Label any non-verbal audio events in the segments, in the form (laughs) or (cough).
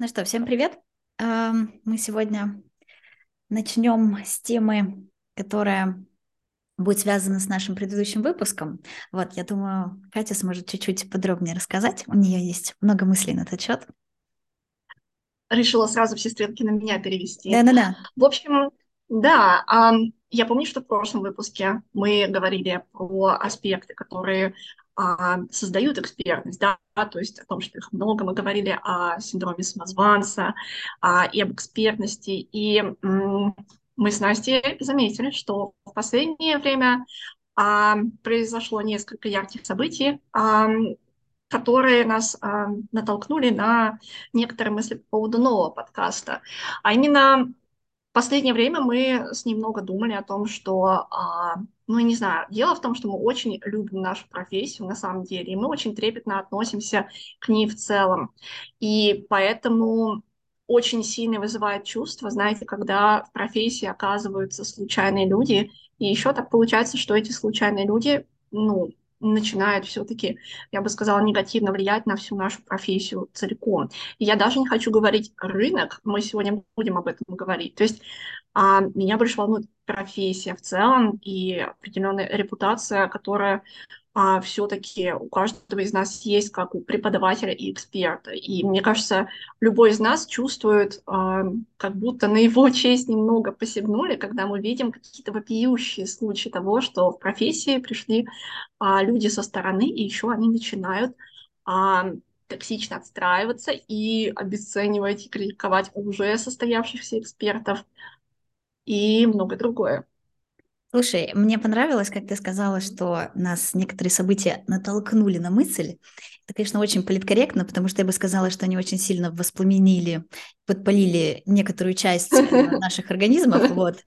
Ну что, всем привет. Мы сегодня начнем с темы, которая будет связана с нашим предыдущим выпуском. Вот, я думаю, Катя сможет чуть-чуть подробнее рассказать. У нее есть много мыслей на этот счет. Решила сразу все стрелки на меня перевести. Да-да-да. В общем, да, я помню, что в прошлом выпуске мы говорили про аспекты, которые а, создают экспертность, да, то есть о том, что их много. Мы говорили о синдроме самозванца а, и об экспертности. И м, мы с Настей заметили, что в последнее время а, произошло несколько ярких событий, а, которые нас а, натолкнули на некоторые мысли по поводу нового подкаста. А именно последнее время мы с ней много думали о том, что а, ну, не знаю, дело в том, что мы очень любим нашу профессию на самом деле, и мы очень трепетно относимся к ней в целом. И поэтому очень сильно вызывает чувство, знаете, когда в профессии оказываются случайные люди, и еще так получается, что эти случайные люди, ну, начинает все-таки, я бы сказала, негативно влиять на всю нашу профессию целиком. И я даже не хочу говорить рынок, мы сегодня будем об этом говорить. То есть а, меня больше волнует профессия в целом и определенная репутация, которая а, все-таки у каждого из нас есть, как у преподавателя и эксперта. И мне кажется, любой из нас чувствует, а, как будто на его (laughs) честь немного посягнули, когда мы видим какие-то вопиющие случаи того, что в профессии пришли а, люди со стороны, и еще они начинают а, токсично отстраиваться и обесценивать и критиковать уже состоявшихся экспертов и многое другое. Слушай, мне понравилось, как ты сказала, что нас некоторые события натолкнули на мысль. Это, конечно, очень политкорректно, потому что я бы сказала, что они очень сильно воспламенили, подпалили некоторую часть э, (laughs) наших организмов. Вот.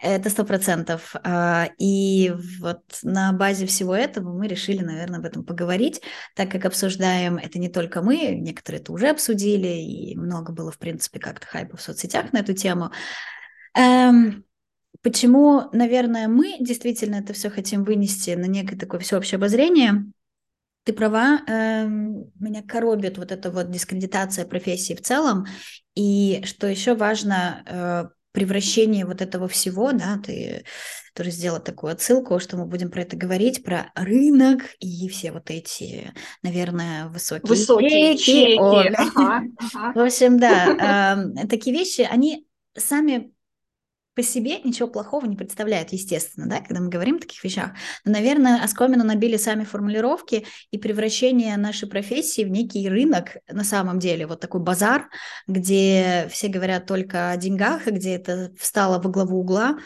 Это сто процентов. А, и вот на базе всего этого мы решили, наверное, об этом поговорить, так как обсуждаем это не только мы, некоторые это уже обсудили, и много было, в принципе, как-то хайпа в соцсетях на эту тему. Эм, Почему, наверное, мы действительно это все хотим вынести на некое такое всеобщее обозрение? Ты права, э, меня коробит вот эта вот дискредитация профессии в целом, и что еще важно, э, превращение вот этого всего, да, ты тоже сделала такую отсылку, что мы будем про это говорить, про рынок и все вот эти, наверное, высокие, высокие чеки. чеки. Ага, ага. (laughs) В общем, да, (laughs) э, такие вещи, они сами по себе ничего плохого не представляет, естественно, да, когда мы говорим о таких вещах. Но, наверное, оскомину набили сами формулировки и превращение нашей профессии в некий рынок на самом деле, вот такой базар, где все говорят только о деньгах, и где это встало во главу угла.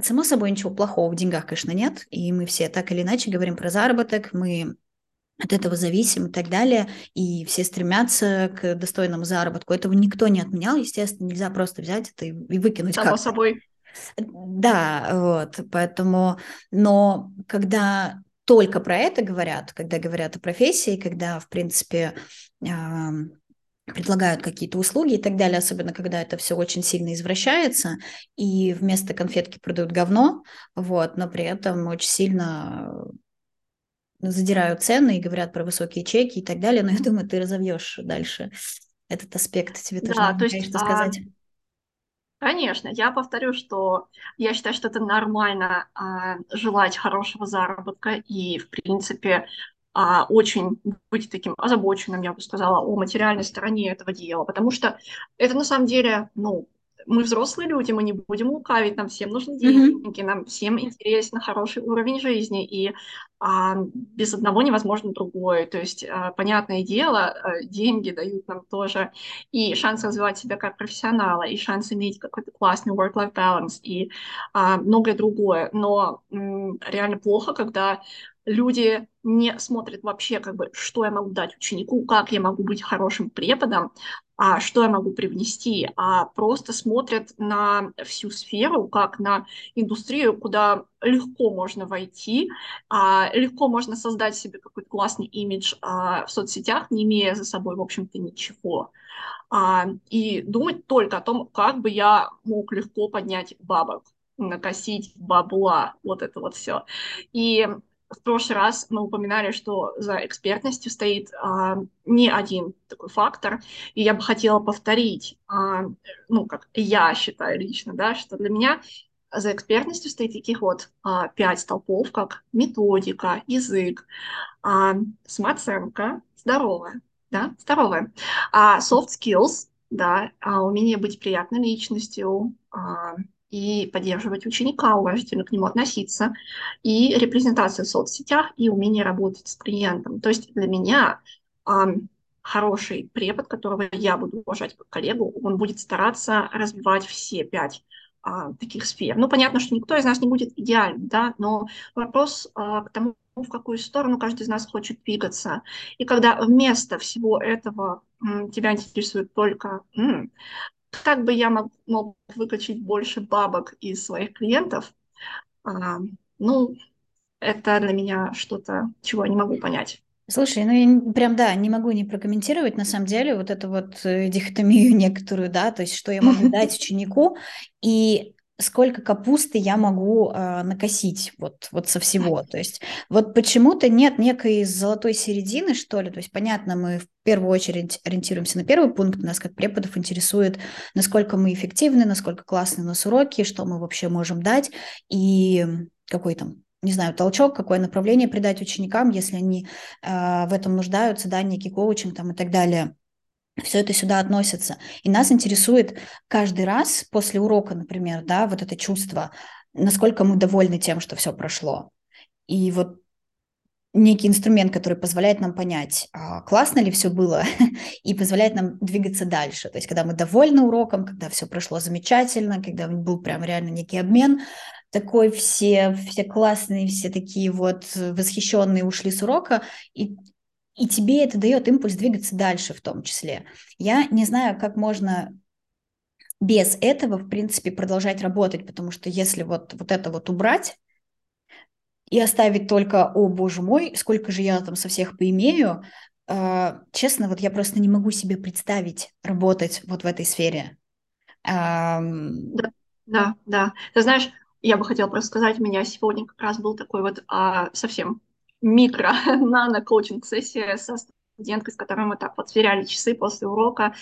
Само собой, ничего плохого в деньгах, конечно, нет, и мы все так или иначе говорим про заработок, мы от этого зависим и так далее, и все стремятся к достойному заработку. Этого никто не отменял, естественно, нельзя просто взять это и, выкинуть. Само как собой. Да, вот, поэтому, но когда только про это говорят, когда говорят о профессии, когда, в принципе, э, предлагают какие-то услуги и так далее, особенно когда это все очень сильно извращается, и вместо конфетки продают говно, вот, но при этом очень сильно задирают цены и говорят про высокие чеки и так далее, но я думаю, ты разовьешь дальше этот аспект, тебе тоже да, то есть, что сказать. Конечно, я повторю, что я считаю, что это нормально а, желать хорошего заработка и, в принципе, а, очень быть таким озабоченным, я бы сказала, о материальной стороне этого дела, потому что это на самом деле, ну, мы взрослые люди, мы не будем лукавить, нам всем нужны деньги, mm-hmm. нам всем интересен хороший уровень жизни, и а, без одного невозможно другое. То есть, а, понятное дело, а, деньги дают нам тоже и шанс развивать себя как профессионала, и шанс иметь какой-то классный work-life balance, и а, многое другое. Но м, реально плохо, когда люди не смотрят вообще, как бы, что я могу дать ученику, как я могу быть хорошим преподом, а что я могу привнести, а просто смотрят на всю сферу, как на индустрию, куда легко можно войти, а, легко можно создать себе какой-то классный имидж а, в соцсетях, не имея за собой, в общем-то, ничего. А, и думать только о том, как бы я мог легко поднять бабок накосить бабла, вот это вот все. И в прошлый раз мы упоминали, что за экспертностью стоит а, не один такой фактор, и я бы хотела повторить, а, ну, как я считаю лично, да, что для меня за экспертностью стоит таких вот а, пять столпов, как методика, язык, а, самооценка, здоровая, да, здоровая, а, soft skills, да, а, умение быть приятной личностью, а, и поддерживать ученика, уважительно к нему относиться, и репрезентация в соцсетях, и умение работать с клиентом. То есть для меня эм, хороший препод, которого я буду уважать как коллегу, он будет стараться развивать все пять а, таких сфер. Ну, понятно, что никто из нас не будет идеальным, да, но вопрос а, к тому, в какую сторону каждый из нас хочет двигаться. И когда вместо всего этого тебя интересует только как бы я мог, мог выкачать больше бабок из своих клиентов, а, ну, это для меня что-то, чего я не могу понять. Слушай, ну я прям, да, не могу не прокомментировать, на самом деле, вот эту вот э, дихотомию (laughs) некоторую, да, то есть что я могу дать (laughs) ученику, и сколько капусты я могу э, накосить вот, вот со всего. То есть вот почему-то нет некой золотой середины, что ли. То есть, понятно, мы в первую очередь ориентируемся на первый пункт. Нас как преподов интересует, насколько мы эффективны, насколько классные у нас уроки, что мы вообще можем дать и какой там не знаю, толчок, какое направление придать ученикам, если они э, в этом нуждаются, да, некий коучинг там и так далее все это сюда относится. И нас интересует каждый раз после урока, например, да, вот это чувство, насколько мы довольны тем, что все прошло. И вот некий инструмент, который позволяет нам понять, а, классно ли все было, (laughs) и позволяет нам двигаться дальше. То есть, когда мы довольны уроком, когда все прошло замечательно, когда был прям реально некий обмен, такой все, все классные, все такие вот восхищенные ушли с урока, и и тебе это дает импульс двигаться дальше в том числе. Я не знаю, как можно без этого, в принципе, продолжать работать, потому что если вот, вот это вот убрать и оставить только, о боже мой, сколько же я там со всех поимею, э, честно, вот я просто не могу себе представить работать вот в этой сфере. Да, да, да. Ты знаешь, я бы хотела просто сказать, у меня сегодня как раз был такой вот а, совсем микро-нано-коучинг-сессия со студенткой, с которой мы так вот сверяли часы после урока.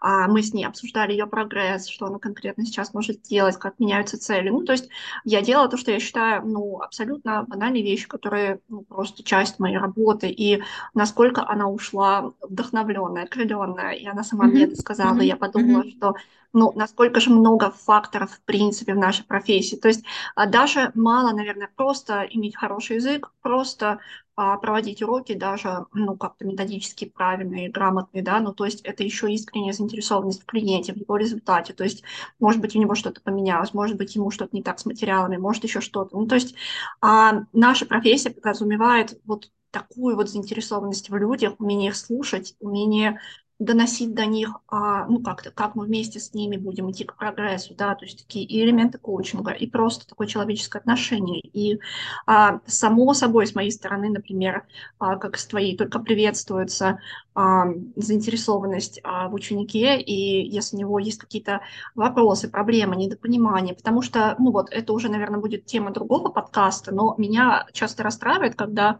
А, мы с ней обсуждали ее прогресс, что она конкретно сейчас может делать, как меняются цели. Ну, то есть я делала то, что я считаю, ну, абсолютно банальные вещи, которые ну, просто часть моей работы, и насколько она ушла вдохновленная, окрыленная. И она сама mm-hmm. мне это сказала, mm-hmm. я подумала, mm-hmm. что ну, насколько же много факторов, в принципе, в нашей профессии. То есть а, даже мало, наверное, просто иметь хороший язык, просто а, проводить уроки даже, ну, как-то методически правильные, грамотные, да, ну, то есть это еще искренняя заинтересованность в клиенте, в его результате, то есть, может быть, у него что-то поменялось, может быть, ему что-то не так с материалами, может, еще что-то. Ну, то есть а, наша профессия подразумевает вот такую вот заинтересованность в людях, умение слушать, умение доносить до них, а, ну, как-то, как мы вместе с ними будем идти к прогрессу, да, то есть такие и элементы коучинга, и просто такое человеческое отношение. И а, само собой, с моей стороны, например, а, как с твоей, только приветствуется заинтересованность в ученике, и если у него есть какие-то вопросы, проблемы, недопонимания, потому что, ну, вот, это уже, наверное, будет тема другого подкаста, но меня часто расстраивает, когда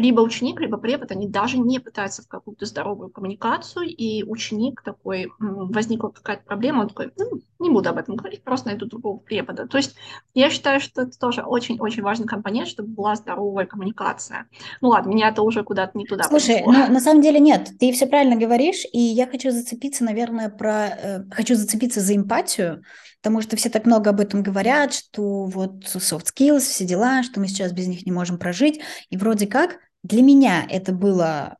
либо ученик, либо препод, они даже не пытаются в какую-то здоровую коммуникацию, и ученик такой, возникла какая-то проблема, он такой, ну, не буду об этом говорить, просто найду другого препода. То есть я считаю, что это тоже очень-очень важный компонент, чтобы была здоровая коммуникация. Ну ладно, меня это уже куда-то не туда Слушай, ну, на самом деле нет, ты все правильно говоришь, и я хочу зацепиться, наверное, про... Э, хочу зацепиться за эмпатию, потому что все так много об этом говорят, что вот soft skills, все дела, что мы сейчас без них не можем прожить, и вроде как для меня это было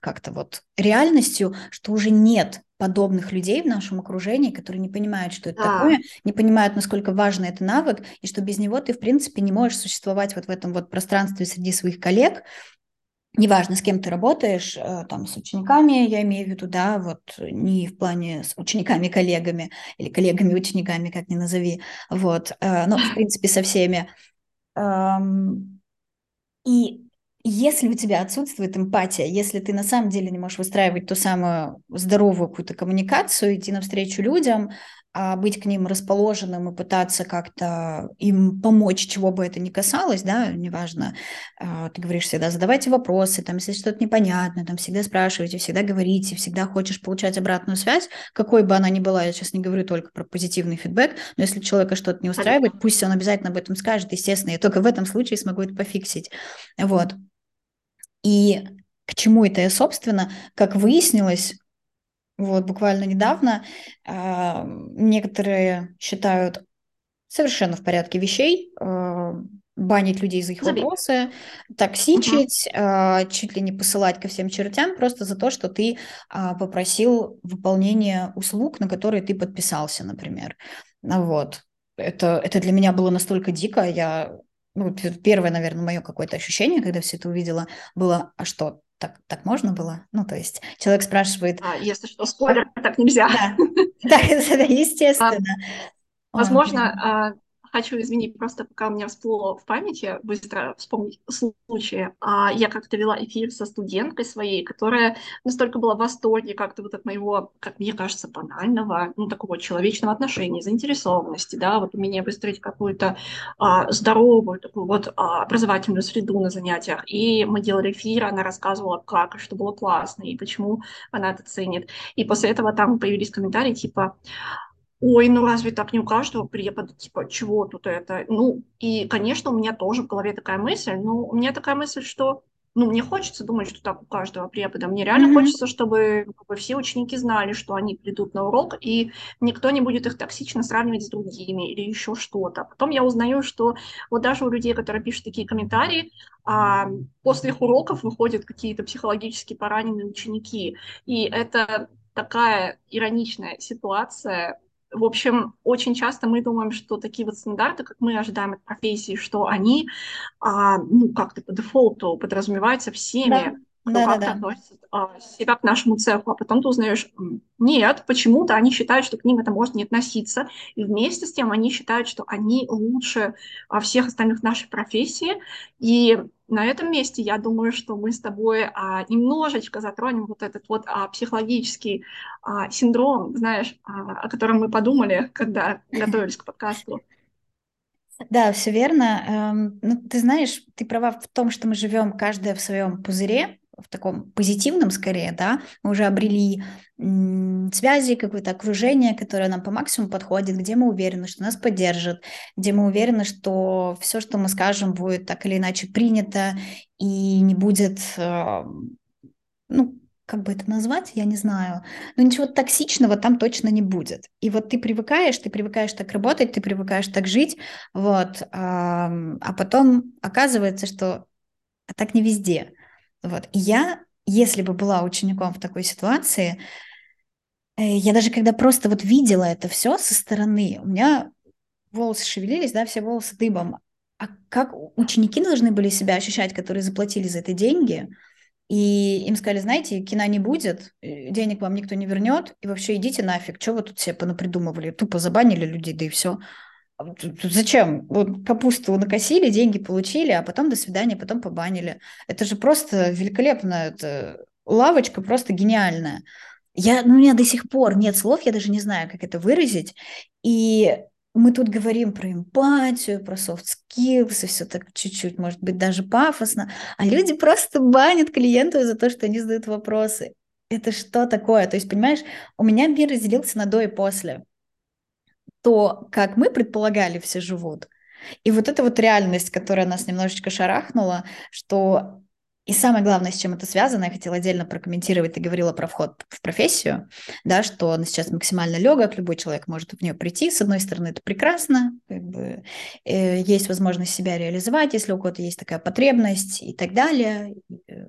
как-то вот реальностью, что уже нет подобных людей в нашем окружении, которые не понимают, что это да. такое, не понимают, насколько важен это навык, и что без него ты, в принципе, не можешь существовать вот в этом вот пространстве среди своих коллег, неважно, с кем ты работаешь, э, там, с учениками, я имею в виду, да, вот не в плане с учениками-коллегами или коллегами-учениками, как ни назови, вот, э, но, в принципе, со всеми. И если у тебя отсутствует эмпатия, если ты на самом деле не можешь выстраивать ту самую здоровую какую-то коммуникацию, идти навстречу людям, а быть к ним расположенным и пытаться как-то им помочь, чего бы это ни касалось, да, неважно, а, ты говоришь всегда, задавайте вопросы, там, если что-то непонятно, там, всегда спрашивайте, всегда говорите, всегда хочешь получать обратную связь, какой бы она ни была, я сейчас не говорю только про позитивный фидбэк, но если человека что-то не устраивает, пусть он обязательно об этом скажет, естественно, я только в этом случае смогу это пофиксить, вот. И к чему это я, собственно, как выяснилось, вот буквально недавно э, некоторые считают совершенно в порядке вещей э, банить людей за их Забей. вопросы, токсичить, угу. э, чуть ли не посылать ко всем чертям просто за то, что ты э, попросил выполнения услуг, на которые ты подписался, например. Вот. Это, это для меня было настолько дико, я ну, первое, наверное, мое какое-то ощущение, когда все это увидела, было, а что, так, так можно было? Ну, то есть человек спрашивает... А, если что, спойлер, так нельзя. Да, (laughs) (laughs) да, естественно. А, возможно, хочу изменить, просто пока у меня всплыло в памяти, быстро вспомнить случай. А, я как-то вела эфир со студенткой своей, которая настолько была в восторге как-то вот от моего, как мне кажется, банального, ну, такого человечного отношения, заинтересованности, да, вот умение выстроить какую-то а, здоровую такую вот а, образовательную среду на занятиях. И мы делали эфир, она рассказывала, как что было классно, и почему она это ценит. И после этого там появились комментарии типа, ой, ну разве так не у каждого препода, типа, чего тут это? Ну, и, конечно, у меня тоже в голове такая мысль, но у меня такая мысль, что, ну, мне хочется думать, что так у каждого препода. Мне реально mm-hmm. хочется, чтобы как бы, все ученики знали, что они придут на урок, и никто не будет их токсично сравнивать с другими или еще что-то. Потом я узнаю, что вот даже у людей, которые пишут такие комментарии, а, после их уроков выходят какие-то психологически пораненные ученики. И это такая ироничная ситуация, в общем, очень часто мы думаем, что такие вот стандарты, как мы ожидаем от профессии, что они, а, ну, как-то по дефолту подразумеваются всеми, да. кто да, как-то да, да. относится а, себя к нашему цеху, а потом ты узнаешь, нет, почему-то они считают, что к ним это может не относиться, и вместе с тем они считают, что они лучше а, всех остальных нашей профессии, и на этом месте я думаю, что мы с тобой а, немножечко затронем вот этот вот а, психологический а, синдром, знаешь, а, о котором мы подумали, когда готовились к подкасту. Да, все верно. Эм, ну, ты знаешь, ты права в том, что мы живем каждая в своем пузыре, в таком позитивном скорее, да, мы уже обрели связи, какое-то окружение, которое нам по максимуму подходит, где мы уверены, что нас поддержат, где мы уверены, что все, что мы скажем, будет так или иначе принято и не будет, э, ну, как бы это назвать, я не знаю, но ничего токсичного там точно не будет. И вот ты привыкаешь, ты привыкаешь так работать, ты привыкаешь так жить, вот, а, а потом оказывается, что так не везде. Вот. И я, если бы была учеником в такой ситуации, э, я даже когда просто вот видела это все со стороны, у меня волосы шевелились, да, все волосы дыбом. А как ученики должны были себя ощущать, которые заплатили за это деньги, и им сказали, знаете, кино не будет, э, денег вам никто не вернет, и вообще идите нафиг, что вы тут все понапридумывали, тупо забанили людей, да и все. А зачем? Вот капусту накосили, деньги получили, а потом до свидания, потом побанили. Это же просто великолепно. Это лавочка просто гениальная. Я, ну, у меня до сих пор нет слов, я даже не знаю, как это выразить. И мы тут говорим про эмпатию, про soft skills, и все так чуть-чуть, может быть, даже пафосно, а люди просто банят клиентов за то, что они задают вопросы. Это что такое? То есть, понимаешь, у меня мир разделился на до и после то, как мы предполагали, все живут. И вот эта вот реальность, которая нас немножечко шарахнула, что и самое главное, с чем это связано, я хотела отдельно прокомментировать, ты говорила про вход в профессию, да, что она сейчас максимально легок, любой человек может в нее прийти. С одной стороны, это прекрасно, как бы, э, есть возможность себя реализовать, если у кого-то есть такая потребность и так далее. Э,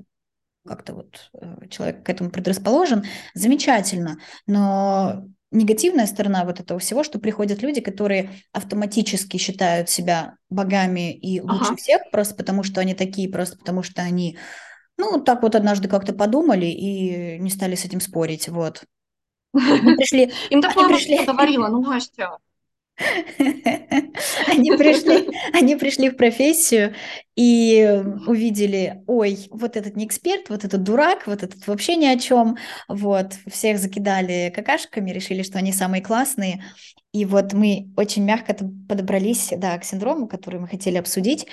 как-то вот э, человек к этому предрасположен, замечательно. Но негативная сторона вот этого всего, что приходят люди, которые автоматически считают себя богами и лучше ага. всех, просто потому что они такие, просто потому что они, ну, так вот однажды как-то подумали и не стали с этим спорить, вот. (laughs) Пришли... Им так мама пришли... говорила, ну, Настя, Они (laughs) пришли, они пришли в профессию и увидели, ой, вот этот не эксперт, вот этот дурак, вот этот вообще ни о чем, вот, всех закидали какашками, решили, что они самые классные, и вот мы очень мягко подобрались, да, к синдрому, который мы хотели обсудить,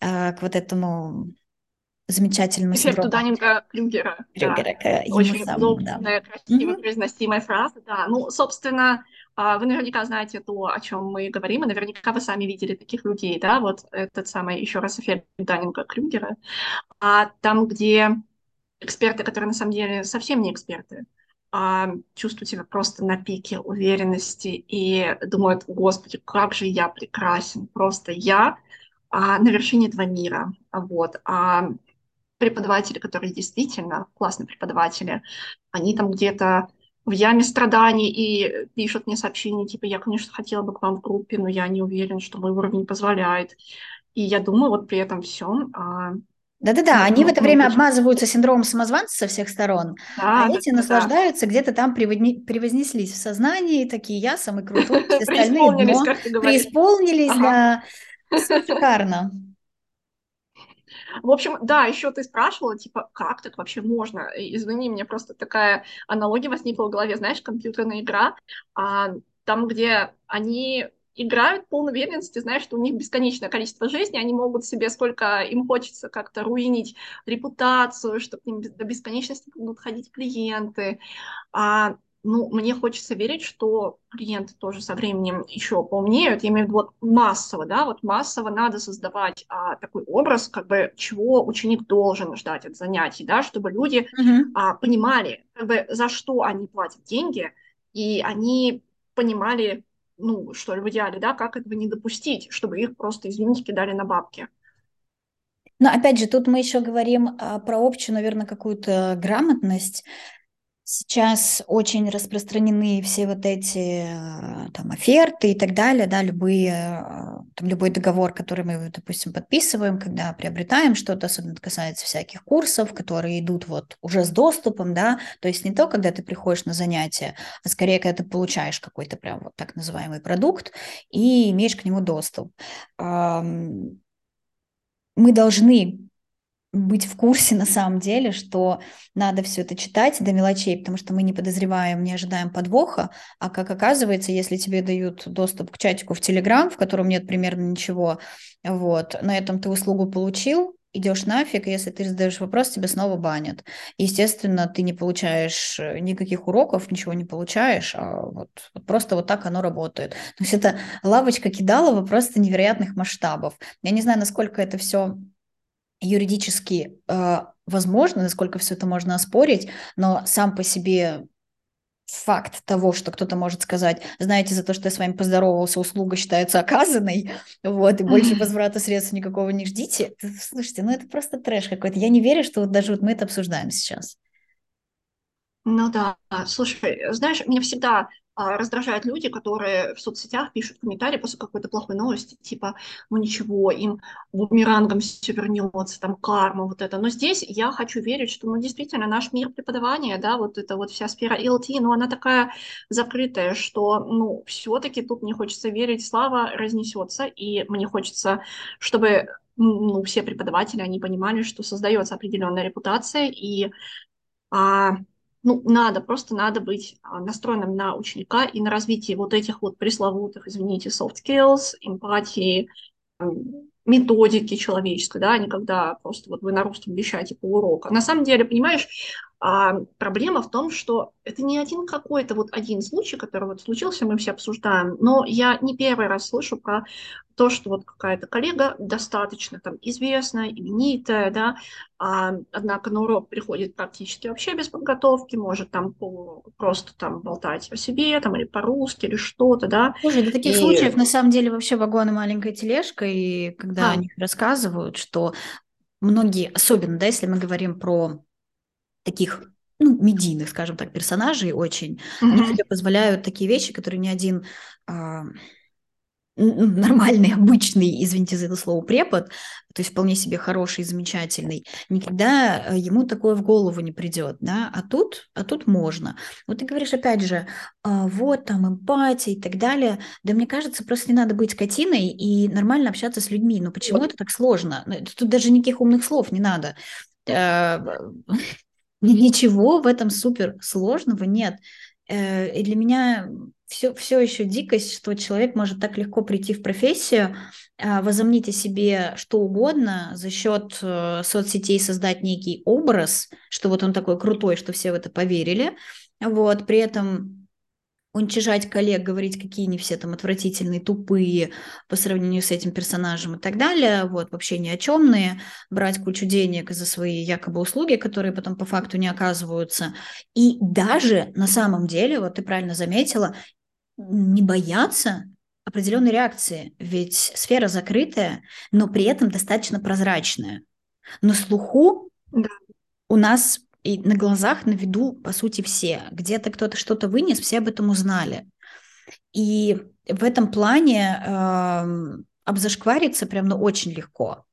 а, к вот этому замечательному Эффекту синдрому. Даннинга Крюгера. Крюгера, да. Очень самому, удобная, да. красиво mm-hmm. произносимая фраза, да. Ну, собственно, вы наверняка знаете то, о чем мы говорим, и наверняка вы сами видели таких людей, да, вот этот самый, еще раз, эффект Даннинга Крюгера, а там, где эксперты, которые на самом деле совсем не эксперты, а, чувствуют себя просто на пике уверенности и думают, господи, как же я прекрасен, просто я а, на вершине этого мира. Вот. А преподаватели, которые действительно классные преподаватели, они там где-то в яме страданий и пишут мне сообщения, типа, я, конечно, хотела бы к вам в группе, но я не уверен, что мой уровень позволяет. И я думаю, вот при этом всем а, да-да-да, ну, они ну, в это время обмазываются синдромом самозванца со всех сторон, да, а эти да, наслаждаются, да. где-то там превознеслись в сознании, такие я самый крутой, все (laughs) остальные дно, преисполнились, да, шикарно. В общем, да, еще ты спрашивала, типа, как так вообще можно? Извини, мне просто такая аналогия возникла в голове, знаешь, компьютерная игра, а, там, где они играют полной уверенности, знаешь, что у них бесконечное количество жизни, они могут себе, сколько им хочется, как-то руинить репутацию, что к ним до бесконечности будут ходить клиенты. А, ну, мне хочется верить, что клиенты тоже со временем еще поумнеют. Я имею в виду вот массово, да, вот массово надо создавать а, такой образ, как бы чего ученик должен ждать от занятий, да, чтобы люди mm-hmm. а, понимали, как бы за что они платят деньги, и они понимали, ну, что ли, в идеале, да, как этого не допустить, чтобы их просто, извините, кидали на бабки. Но опять же, тут мы еще говорим а, про общую, наверное, какую-то грамотность. Сейчас очень распространены все вот эти а, там оферты и так далее, да, любые, а, там, любой договор, который мы, допустим, подписываем, когда приобретаем что-то, особенно это касается всяких курсов, которые идут вот уже с доступом, да, то есть не то, когда ты приходишь на занятия, а скорее, когда ты получаешь какой-то прям вот так называемый продукт и имеешь к нему доступ. Мы должны быть в курсе на самом деле, что надо все это читать до мелочей, потому что мы не подозреваем, не ожидаем подвоха, а как оказывается, если тебе дают доступ к чатику в Телеграм, в котором нет примерно ничего, вот, на этом ты услугу получил, идешь нафиг, если ты задаешь вопрос, тебя снова банят. Естественно, ты не получаешь э, никаких уроков, ничего не получаешь, а вот, вот просто вот так оно работает. То есть это лавочка кидалова просто невероятных масштабов. Я не знаю, насколько это все юридически э, возможно, насколько все это можно оспорить, но сам по себе факт того, что кто-то может сказать, знаете, за то, что я с вами поздоровался, услуга считается оказанной, (laughs) вот, и больше возврата средств никакого не ждите. Слушайте, ну это просто трэш какой-то. Я не верю, что вот даже вот мы это обсуждаем сейчас. Ну да, слушай, знаешь, мне всегда раздражают люди, которые в соцсетях пишут комментарии после какой-то плохой новости, типа, ну ничего, им бумерангом все вернется, там карма, вот это. Но здесь я хочу верить, что, ну, действительно, наш мир преподавания, да, вот эта вот вся сфера LT, ну, она такая закрытая, что, ну, все-таки тут мне хочется верить, слава разнесется, и мне хочется, чтобы ну, все преподаватели, они понимали, что создается определенная репутация, и а, ну, надо, просто надо быть а, настроенным на ученика и на развитие вот этих вот пресловутых, извините, soft skills, эмпатии, методики человеческой, да, а не когда просто вот вы на русском вещаете полурока. На самом деле, понимаешь, а, проблема в том, что это не один какой-то вот один случай, который вот случился, мы все обсуждаем, но я не первый раз слышу про то, что вот какая-то коллега достаточно там известная, именитая, да, а, однако на урок приходит практически вообще без подготовки, может там просто там болтать о себе, там или по-русски, или что-то, да. Слушай, до таких и... случаев на самом деле вообще вагон и маленькая тележка, и когда а. они рассказывают, что многие, особенно, да, если мы говорим про таких ну, медийных, скажем так, персонажей очень, mm-hmm. они себе позволяют такие вещи, которые ни один, а, нормальный, (laughs) обычный, извините за это слово, препод, то есть вполне себе хороший, замечательный, никогда э, ему такое в голову не придет, да, а тут, а тут можно. Вот ты говоришь, опять же, «А, вот там эмпатия и так далее, да мне кажется, просто не надо быть скотиной и нормально общаться с людьми, но почему вот. это так сложно? Ну, тут даже никаких умных слов не надо. Ничего в этом супер сложного нет. Э, и для меня все, все еще дикость, что человек может так легко прийти в профессию, а, возомнить о себе что угодно, за счет э, соцсетей создать некий образ, что вот он такой крутой, что все в это поверили, вот, при этом уничижать коллег, говорить, какие они все там отвратительные, тупые по сравнению с этим персонажем и так далее, вот, вообще ни о чемные, брать кучу денег за свои якобы услуги, которые потом по факту не оказываются. И даже на самом деле, вот ты правильно заметила, не бояться определенной реакции, ведь сфера закрытая, но при этом достаточно прозрачная. На слуху да. у нас и на глазах, на виду, по сути, все. Где-то кто-то что-то вынес, все об этом узнали. И в этом плане э, обзашквариться прям ну, очень легко.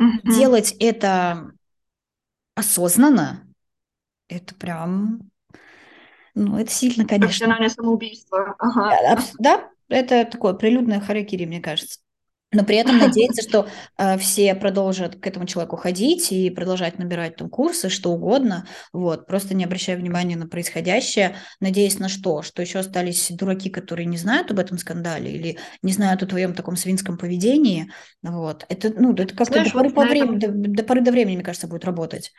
Mm-hmm. Делать это осознанно, это прям, ну, это сильно, конечно. Профессиональное самоубийство. Ага. Да, да, это такое прилюдное харакири, мне кажется но при этом (laughs) надеяться, что э, все продолжат к этому человеку ходить и продолжать набирать там курсы, что угодно, вот, просто не обращая внимания на происходящее, надеясь на что? Что еще остались дураки, которые не знают об этом скандале или не знают о твоем таком свинском поведении, вот, это, ну, это как-то до, поры, вот по времени, этом... до, до поры до времени, мне кажется, будет работать.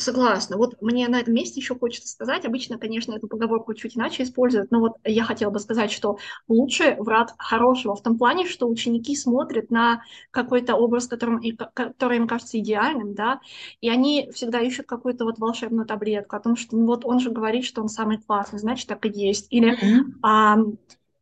Согласна. Вот мне на этом месте еще хочется сказать, обычно, конечно, эту поговорку чуть иначе используют, но вот я хотела бы сказать, что лучше врат хорошего в том плане, что ученики смотрят на какой-то образ, которым, который им кажется идеальным, да, и они всегда ищут какую-то вот волшебную таблетку о том, что ну, вот он же говорит, что он самый классный, значит, так и есть. Или mm-hmm. а,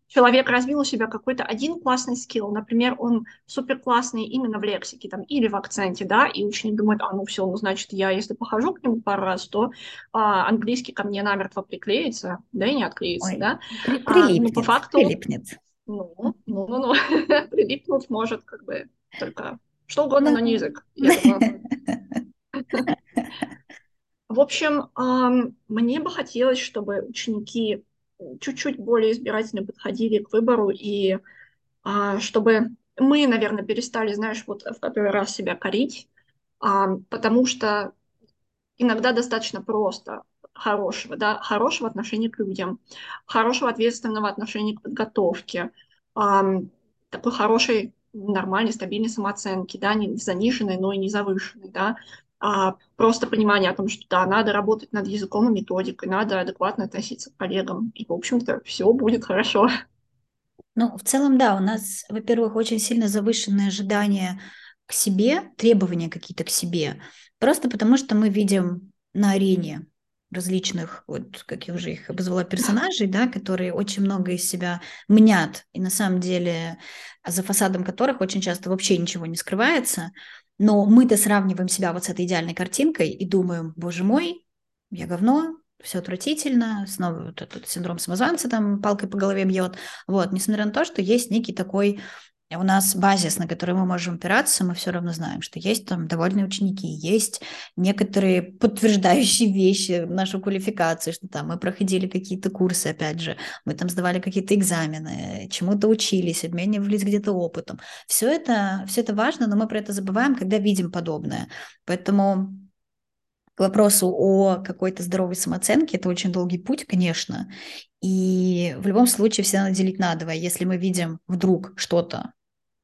человек развил у себя какой-то один классный скилл, например, он супер классный именно в лексике там, или в акценте, да, и ученик думает, а ну все, ну значит я, если похожу к нему пару раз, то а, английский ко мне намертво приклеится, да, и не отклеится, Ой, да. При, прилипнет, а, ну, по факту, прилипнет. Ну, ну, ну, ну, (laughs) прилипнуть может как бы только что угодно, но не язык. (laughs) В общем, мне бы хотелось, чтобы ученики чуть-чуть более избирательно подходили к выбору, и а, чтобы мы, наверное, перестали, знаешь, вот в который раз себя корить, а, потому что иногда достаточно просто хорошего, да, хорошего отношения к людям, хорошего ответственного отношения к подготовке, а, такой хорошей, нормальной, стабильной самооценки, да, не заниженной, но и не завышенной, да, а просто понимание о том, что да, надо работать над языком и методикой, надо адекватно относиться к коллегам, и, в общем-то, все будет хорошо. Ну, в целом, да, у нас, во-первых, очень сильно завышенные ожидания к себе, требования какие-то к себе, просто потому что мы видим на арене различных, вот как я уже их обозвала, персонажей, да, которые очень много из себя мнят, и на самом деле за фасадом которых очень часто вообще ничего не скрывается, но мы-то сравниваем себя вот с этой идеальной картинкой и думаем, боже мой, я говно, все отвратительно, снова вот этот синдром самозванца там палкой по голове бьет. Вот, несмотря на то, что есть некий такой у нас базис, на который мы можем опираться, мы все равно знаем, что есть там довольные ученики, есть некоторые подтверждающие вещи, нашу квалификацию, что там мы проходили какие-то курсы, опять же, мы там сдавали какие-то экзамены, чему-то учились, обменивались где-то опытом. Все это, все это важно, но мы про это забываем, когда видим подобное. Поэтому к вопросу о какой-то здоровой самооценке, это очень долгий путь, конечно, и в любом случае всегда надо делить на два. Если мы видим вдруг что-то,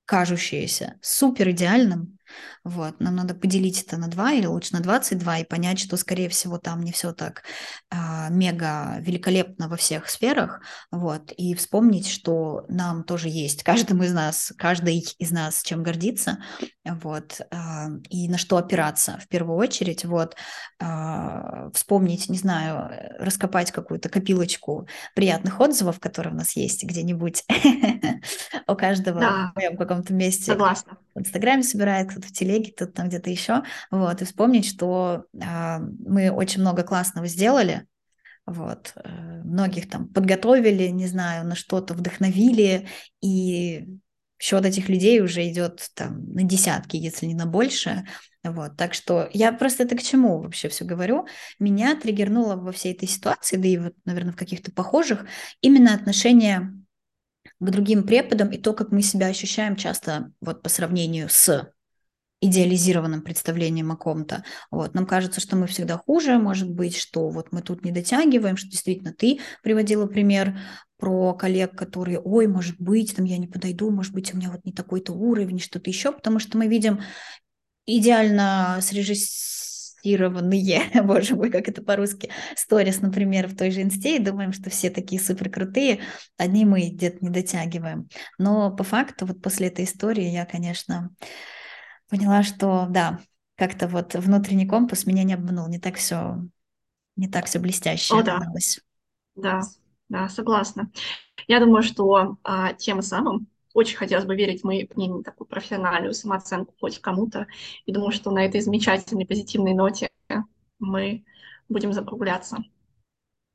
кажущееся супер идеальным, вот, нам надо поделить это на 2 или лучше на 22 и понять, что, скорее всего, там не все так а, мега великолепно во всех сферах, вот, и вспомнить, что нам тоже есть, каждому из нас, каждый из нас чем гордиться, вот, а, и на что опираться в первую очередь, вот, а, вспомнить, не знаю, раскопать какую-то копилочку приятных отзывов, которые у нас есть где-нибудь (laughs) у каждого в каком-то месте. Согласна. В Инстаграме собирает, в телеге, кто-то там где-то еще, вот, и вспомнить, что мы очень много классного сделали, вот, э, многих там подготовили, не знаю, на что-то вдохновили, и счет этих людей уже идет там на десятки, если не на больше, вот, так что я просто это к чему вообще все говорю. Меня триггернуло во всей этой ситуации, да и вот, наверное, в каких-то похожих, именно отношение к другим преподам и то, как мы себя ощущаем часто вот по сравнению с идеализированным представлением о ком-то. Вот. Нам кажется, что мы всегда хуже, может быть, что вот мы тут не дотягиваем, что действительно ты приводила пример про коллег, которые, ой, может быть, там я не подойду, может быть, у меня вот не такой-то уровень, что-то еще, потому что мы видим идеально срежиссированные, (laughs) боже мой, как это по-русски, сторис, например, в той же инсте, и думаем, что все такие супер крутые, одни мы где-то не дотягиваем. Но по факту вот после этой истории я, конечно, поняла, что да, как-то вот внутренний компас меня не обманул, не так все, не так все блестяще О, оказалось. Да, да, да, согласна. Я думаю, что а, тем самым очень хотелось бы верить мои мнение, такую профессиональную самооценку хоть кому-то. И думаю, что на этой замечательной позитивной ноте мы будем закругляться.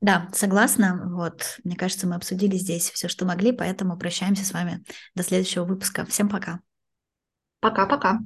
Да, согласна. Вот, мне кажется, мы обсудили здесь все, что могли, поэтому прощаемся с вами до следующего выпуска. Всем пока. Пока-пока.